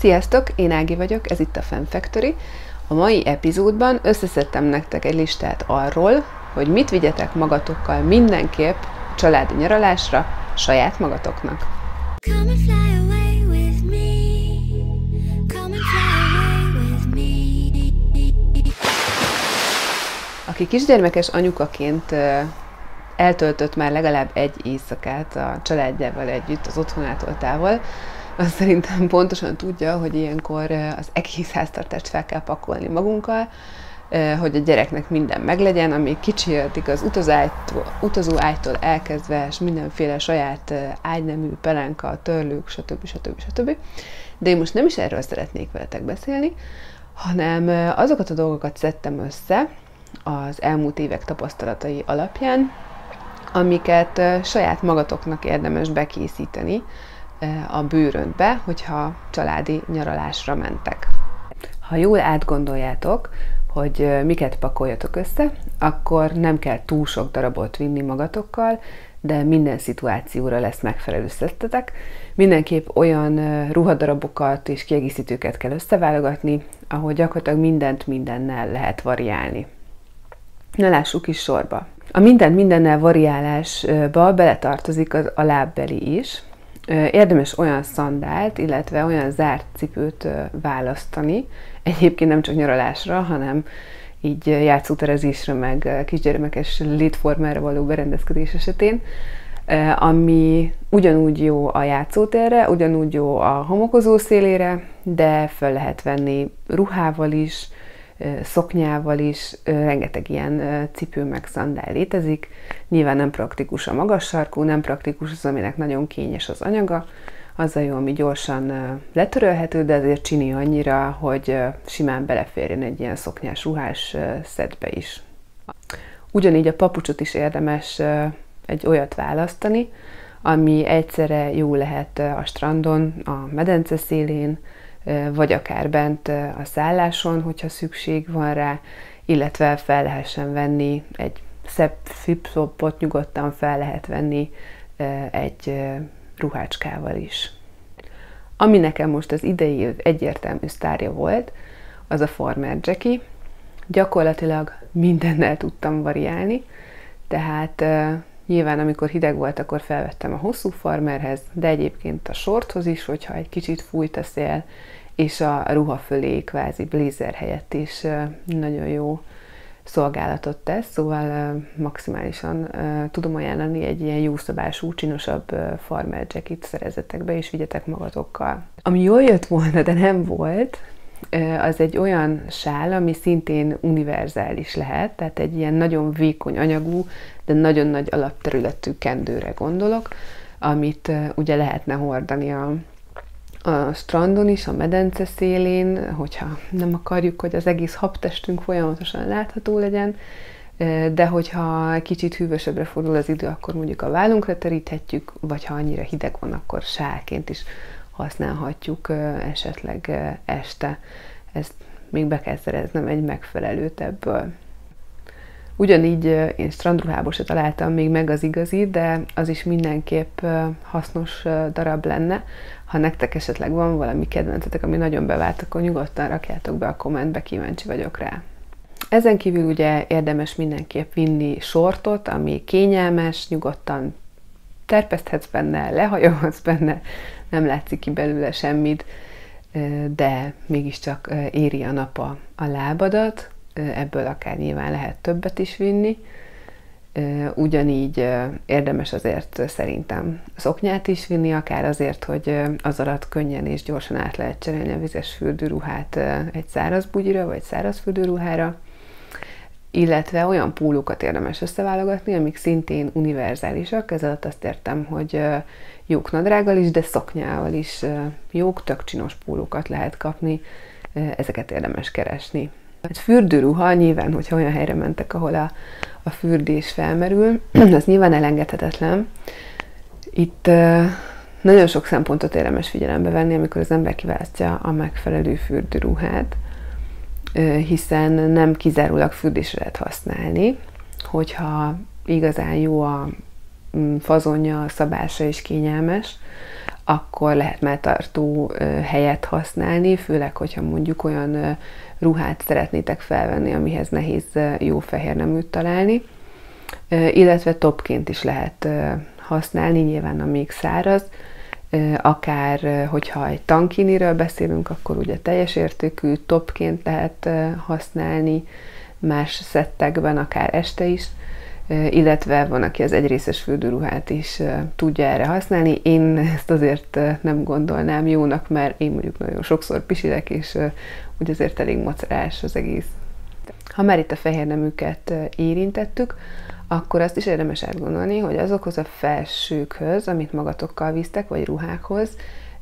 Sziasztok, én Ági vagyok, ez itt a Fan Factory. A mai epizódban összeszedtem nektek egy listát arról, hogy mit vigyetek magatokkal mindenképp családi nyaralásra saját magatoknak. Come and fly away with me. Come and fly away with me. Aki kisgyermekes anyukaként eltöltött már legalább egy éjszakát a családjával együtt, az otthonától távol, az szerintem pontosan tudja, hogy ilyenkor az egész háztartást fel kell pakolni magunkkal, hogy a gyereknek minden meglegyen, ami kicsi addig az utazó ágytól elkezdve, és mindenféle saját ágynemű, pelenka, törlők, stb. stb. stb. De én most nem is erről szeretnék veletek beszélni, hanem azokat a dolgokat szedtem össze az elmúlt évek tapasztalatai alapján, amiket saját magatoknak érdemes bekészíteni a bőröntbe, hogyha családi nyaralásra mentek. Ha jól átgondoljátok, hogy miket pakoljatok össze, akkor nem kell túl sok darabot vinni magatokkal, de minden szituációra lesz megfelelő szesztetek. Mindenképp olyan ruhadarabokat és kiegészítőket kell összeválogatni, ahol gyakorlatilag mindent mindennel lehet variálni. Ne lássuk is sorba. A mindent mindennel variálásba beletartozik az, a lábbeli is. Érdemes olyan szandált, illetve olyan zárt cipőt választani, egyébként nem csak nyaralásra, hanem így játszóterezésre, meg kisgyermekes létformára való berendezkedés esetén, ami ugyanúgy jó a játszótérre, ugyanúgy jó a homokozó szélére, de fel lehet venni ruhával is, szoknyával is, rengeteg ilyen cipő meg szandál létezik. Nyilván nem praktikus a magas sarkú, nem praktikus az, aminek nagyon kényes az anyaga, az a jó, ami gyorsan letörölhető, de azért csini annyira, hogy simán beleférjen egy ilyen szoknyás ruhás szedbe is. Ugyanígy a papucsot is érdemes egy olyat választani, ami egyszerre jó lehet a strandon, a medence szélén, vagy akár bent a szálláson, hogyha szükség van rá, illetve fel lehessen venni egy szebb flipflopot nyugodtan fel lehet venni egy ruhácskával is. Ami nekem most az idei év egyértelmű sztárja volt, az a Farmer Jackie. Gyakorlatilag mindennel tudtam variálni, tehát Nyilván, amikor hideg volt, akkor felvettem a hosszú farmerhez, de egyébként a shorthoz is, hogyha egy kicsit fújt a szél, és a ruha fölé kvázi blazer helyett is nagyon jó szolgálatot tesz, szóval maximálisan tudom ajánlani egy ilyen jó szabású, csinosabb farmer jacket szerezetek be, és vigyetek magatokkal. Ami jól jött volna, de nem volt, az egy olyan sál, ami szintén univerzális lehet, tehát egy ilyen nagyon vékony anyagú, de nagyon nagy alapterületű kendőre gondolok, amit ugye lehetne hordani a, a strandon is, a medence szélén, hogyha nem akarjuk, hogy az egész habtestünk folyamatosan látható legyen, de hogyha kicsit hűvösebbre fordul az idő, akkor mondjuk a vállunkra teríthetjük, vagy ha annyira hideg van, akkor sálként is használhatjuk esetleg este. Ezt még be kell szereznem egy megfelelőt ebből. Ugyanígy én strandruhából se találtam még meg az igazi, de az is mindenképp hasznos darab lenne. Ha nektek esetleg van valami kedvencetek, ami nagyon bevált, akkor nyugodtan rakjátok be a kommentbe, kíváncsi vagyok rá. Ezen kívül ugye érdemes mindenképp vinni sortot, ami kényelmes, nyugodtan terpeszthetsz benne, lehajolhatsz benne, nem látszik ki belőle semmit, de mégiscsak éri a nap a, a lábadat, ebből akár nyilván lehet többet is vinni. Ugyanígy érdemes azért szerintem szoknyát is vinni, akár azért, hogy az alatt könnyen és gyorsan át lehet cserélni a vizes fürdőruhát egy száraz bugyira, vagy száraz fürdőruhára illetve olyan pólókat érdemes összeválogatni, amik szintén univerzálisak, ez azt értem, hogy jók nadrággal is, de szoknyával is jók, tök csinos pólókat lehet kapni, ezeket érdemes keresni. Egy fürdőruha nyilván, hogyha olyan helyre mentek, ahol a, a fürdés felmerül, az nyilván elengedhetetlen. Itt nagyon sok szempontot érdemes figyelembe venni, amikor az ember kiválasztja a megfelelő fürdőruhát hiszen nem kizárólag fürdésre lehet használni, hogyha igazán jó a mm, fazonja, szabása is kényelmes, akkor lehet melltartó helyet használni, főleg, hogyha mondjuk olyan ruhát szeretnétek felvenni, amihez nehéz jó fehér neműt találni, illetve topként is lehet használni, nyilván amíg száraz, akár hogyha egy tankiniről beszélünk, akkor ugye teljes értékű topként lehet használni, más szettekben, akár este is, illetve van, aki az egyrészes fürdőruhát is tudja erre használni. Én ezt azért nem gondolnám jónak, mert én mondjuk nagyon sokszor pisilek, és úgy azért elég macerás az egész. Ha már itt a fehér neműket érintettük, akkor azt is érdemes átgondolni, hogy azokhoz a felsőkhöz, amit magatokkal visztek, vagy ruhákhoz,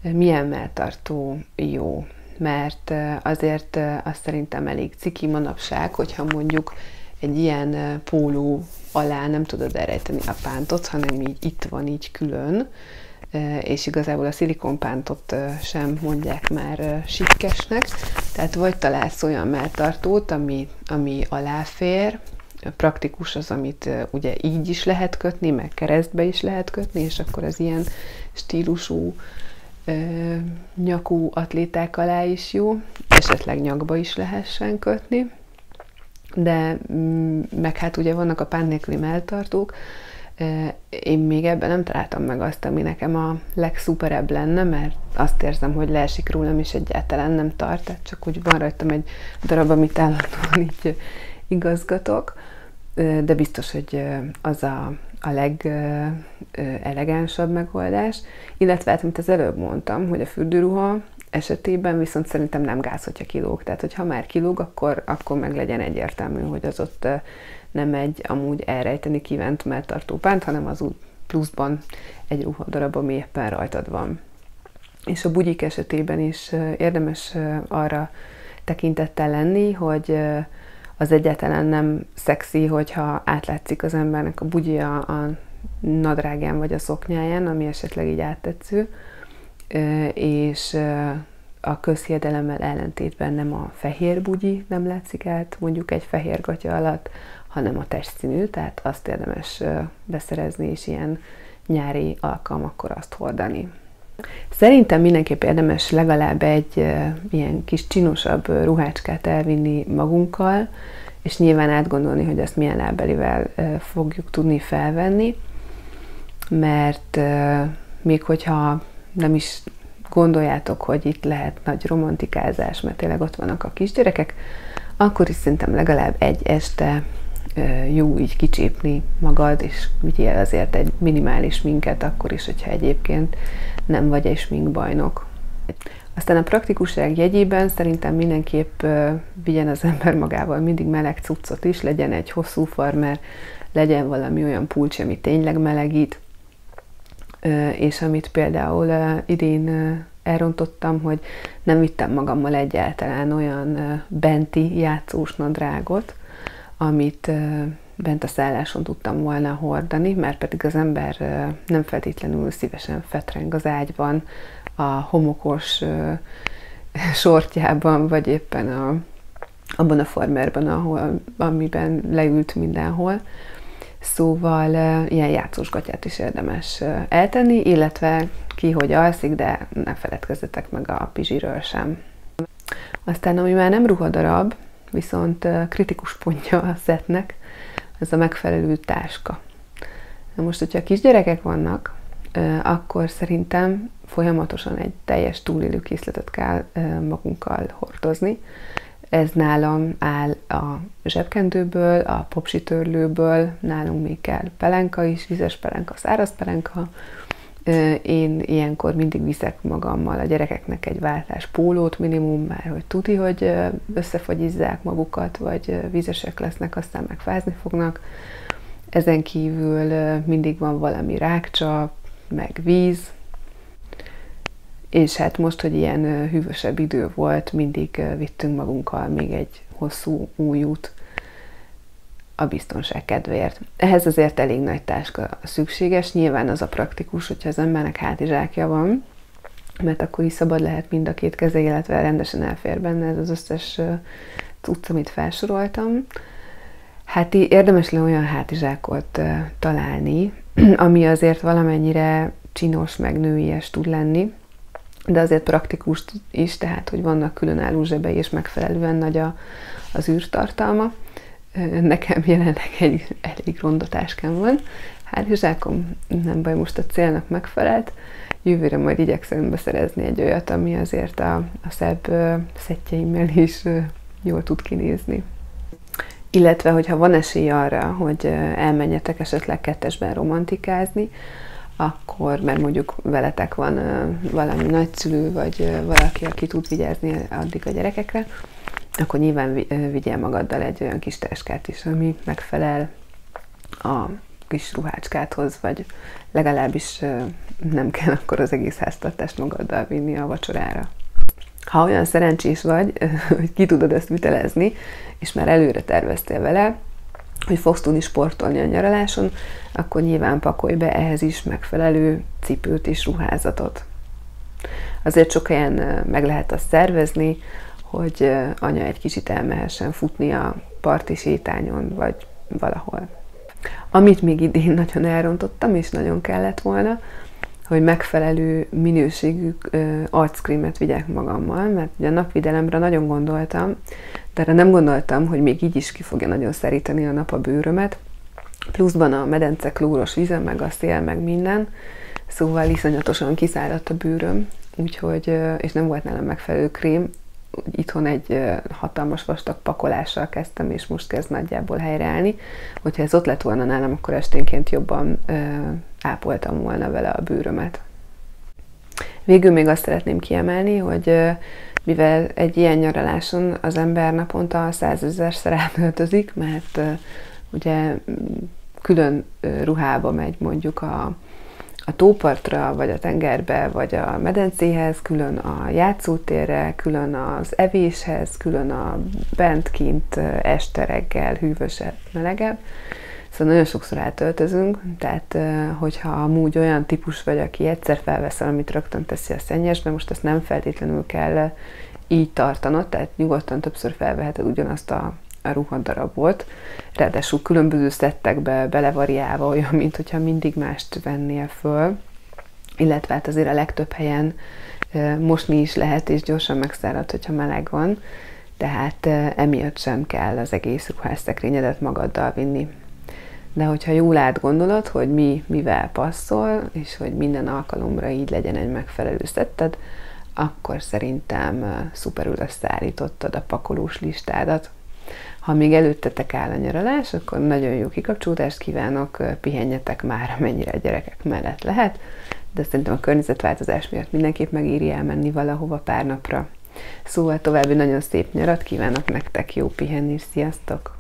milyen melltartó jó. Mert azért azt szerintem elég ciki manapság, hogyha mondjuk egy ilyen póló alá nem tudod elrejteni a pántot, hanem így itt van így külön, és igazából a szilikonpántot sem mondják már sikkesnek, tehát vagy találsz olyan melltartót, ami, ami aláfér, praktikus az, amit ugye így is lehet kötni, meg keresztbe is lehet kötni, és akkor az ilyen stílusú nyakú atléták alá is jó, esetleg nyakba is lehessen kötni, de mm, meg hát ugye vannak a pán nélküli melltartók, én még ebben nem találtam meg azt, ami nekem a legszuperebb lenne, mert azt érzem, hogy leesik rólam, és egyáltalán nem tart, tehát csak úgy van rajtam egy darab, amit állandóan így igazgatok, de biztos, hogy az a, a legelegánsabb megoldás, illetve hát, mint az előbb mondtam, hogy a fürdőruha esetében viszont szerintem nem gáz, hogyha kilóg. Tehát, hogy ha már kilóg, akkor, akkor meg legyen egyértelmű, hogy az ott nem egy amúgy elrejteni kívánt melltartó pánt, hanem az úgy pluszban egy ruhadarab, ami éppen rajtad van. És a bugyik esetében is érdemes arra tekintettel lenni, hogy az egyáltalán nem szexi, hogyha átlátszik az embernek a bugyja a nadrágán vagy a szoknyáján, ami esetleg így áttetsző, és a közhiedelemmel ellentétben nem a fehér bugyi nem látszik át, mondjuk egy fehér gatya alatt, hanem a testszínű, tehát azt érdemes beszerezni, és ilyen nyári alkalmakkor azt hordani. Szerintem mindenképp érdemes legalább egy ilyen kis csinosabb ruhácskát elvinni magunkkal, és nyilván átgondolni, hogy ezt milyen lábelivel fogjuk tudni felvenni, mert még hogyha nem is gondoljátok, hogy itt lehet nagy romantikázás, mert tényleg ott vannak a kisgyerekek, akkor is szerintem legalább egy este jó így kicsépni magad, és vigyél azért egy minimális minket, akkor is, hogyha egyébként nem vagy egy sminkbajnok. Aztán a praktikusság jegyében szerintem mindenképp vigyen az ember magával mindig meleg cuccot is, legyen egy hosszú farmer, legyen valami olyan pulcs, ami tényleg melegít, és amit például idén elrontottam, hogy nem vittem magammal egyáltalán olyan benti játszós nadrágot, amit bent a szálláson tudtam volna hordani, mert pedig az ember nem feltétlenül szívesen fetreng az ágyban, a homokos sortjában, vagy éppen a, abban a farmerben, ahol, amiben leült mindenhol. Szóval ilyen játszós gatyát is érdemes eltenni, illetve ki, hogy alszik, de ne feledkezzetek meg a pizsiről sem. Aztán, ami már nem ruhadarab, viszont kritikus pontja a szetnek, ez a megfelelő táska. Na most, hogyha kisgyerekek vannak, akkor szerintem folyamatosan egy teljes túlélőkészletet kell magunkkal hordozni. Ez nálam áll a zsebkendőből, a popsitörlőből, nálunk még kell pelenka is, vizes pelenka, száraz pelenka, én ilyenkor mindig viszek magammal a gyerekeknek egy váltás pólót minimum, mert hogy tudni, hogy összefagyizzák magukat, vagy vízesek lesznek, aztán meg fázni fognak. Ezen kívül mindig van valami rákcsa, meg víz, és hát most, hogy ilyen hűvösebb idő volt, mindig vittünk magunkkal még egy hosszú újút, a biztonság kedvéért. Ehhez azért elég nagy táska szükséges, nyilván az a praktikus, hogyha az embernek hátizsákja van, mert akkor is szabad lehet mind a két keze, illetve rendesen elfér benne ez az összes cucc, amit felsoroltam. Hát érdemes le olyan hátizsákot találni, ami azért valamennyire csinos, meg nőies tud lenni, de azért praktikus is, tehát hogy vannak különálló zsebei, és megfelelően nagy a, az űrtartalma. Nekem jelenleg egy elég rondatáskám van. Hát zsákom nem baj, most a célnak megfelelt. Jövőre majd igyekszem beszerezni egy olyat, ami azért a, a szebb szettjeimmel is jól tud kinézni. Illetve, hogyha van esély arra, hogy elmenjetek esetleg kettesben romantikázni, akkor, mert mondjuk veletek van valami nagyszülő, vagy valaki, aki tud vigyázni addig a gyerekekre, akkor nyilván vigyél magaddal egy olyan kis táskát is, ami megfelel a kis ruhácskádhoz, vagy legalábbis nem kell akkor az egész háztartást magaddal vinni a vacsorára. Ha olyan szerencsés vagy, hogy ki tudod ezt vitelezni, és már előre terveztél vele, hogy fogsz tudni sportolni a nyaraláson, akkor nyilván pakolj be ehhez is megfelelő cipőt és ruházatot. Azért sok helyen meg lehet azt szervezni, hogy anya egy kicsit elmehessen futni a parti sétányon, vagy valahol. Amit még idén nagyon elrontottam, és nagyon kellett volna, hogy megfelelő minőségű arckrémet vigyek magammal, mert ugye a napvidelemre nagyon gondoltam, de erre nem gondoltam, hogy még így is ki fogja nagyon szeríteni a nap a bőrömet, pluszban a medence klóros vize, meg a szél, meg minden, szóval iszonyatosan kiszáradt a bőröm, úgyhogy, és nem volt nálam megfelelő krém, itthon egy hatalmas vastag pakolással kezdtem, és most kezd nagyjából helyreállni. Hogyha ez ott lett volna nálam, akkor esténként jobban ápoltam volna vele a bőrömet. Végül még azt szeretném kiemelni, hogy mivel egy ilyen nyaraláson az ember naponta százezerszer átöltözik, mert ugye külön ruhába megy mondjuk a, a tópartra, vagy a tengerbe, vagy a medencéhez, külön a játszótérre, külön az evéshez, külön a bent-kint este reggel, hűvösebb, melegebb. Szóval nagyon sokszor átöltözünk, tehát hogyha amúgy olyan típus vagy, aki egyszer felveszel, amit rögtön teszi a szennyesbe, most ezt nem feltétlenül kell így tartanod, tehát nyugodtan többször felveheted ugyanazt a ruhadarabot, ráadásul különböző szettekbe belevariálva, olyan, mint hogyha mindig mást vennél föl, illetve hát azért a legtöbb helyen mosni is lehet, és gyorsan megszárad, hogyha meleg van, tehát emiatt sem kell az egész ruhásszekrényedet magaddal vinni. De hogyha jól átgondolod, hogy mi mivel passzol, és hogy minden alkalomra így legyen egy megfelelő szetted, akkor szerintem szuperül összeállítottad a pakolós listádat. Ha még előttetek áll a nyaralás, akkor nagyon jó kikapcsolódást kívánok, pihenjetek már, amennyire a gyerekek mellett lehet, de szerintem a környezetváltozás miatt mindenképp megéri elmenni valahova pár napra. Szóval további nagyon szép nyarat kívánok nektek, jó pihenés, sziasztok!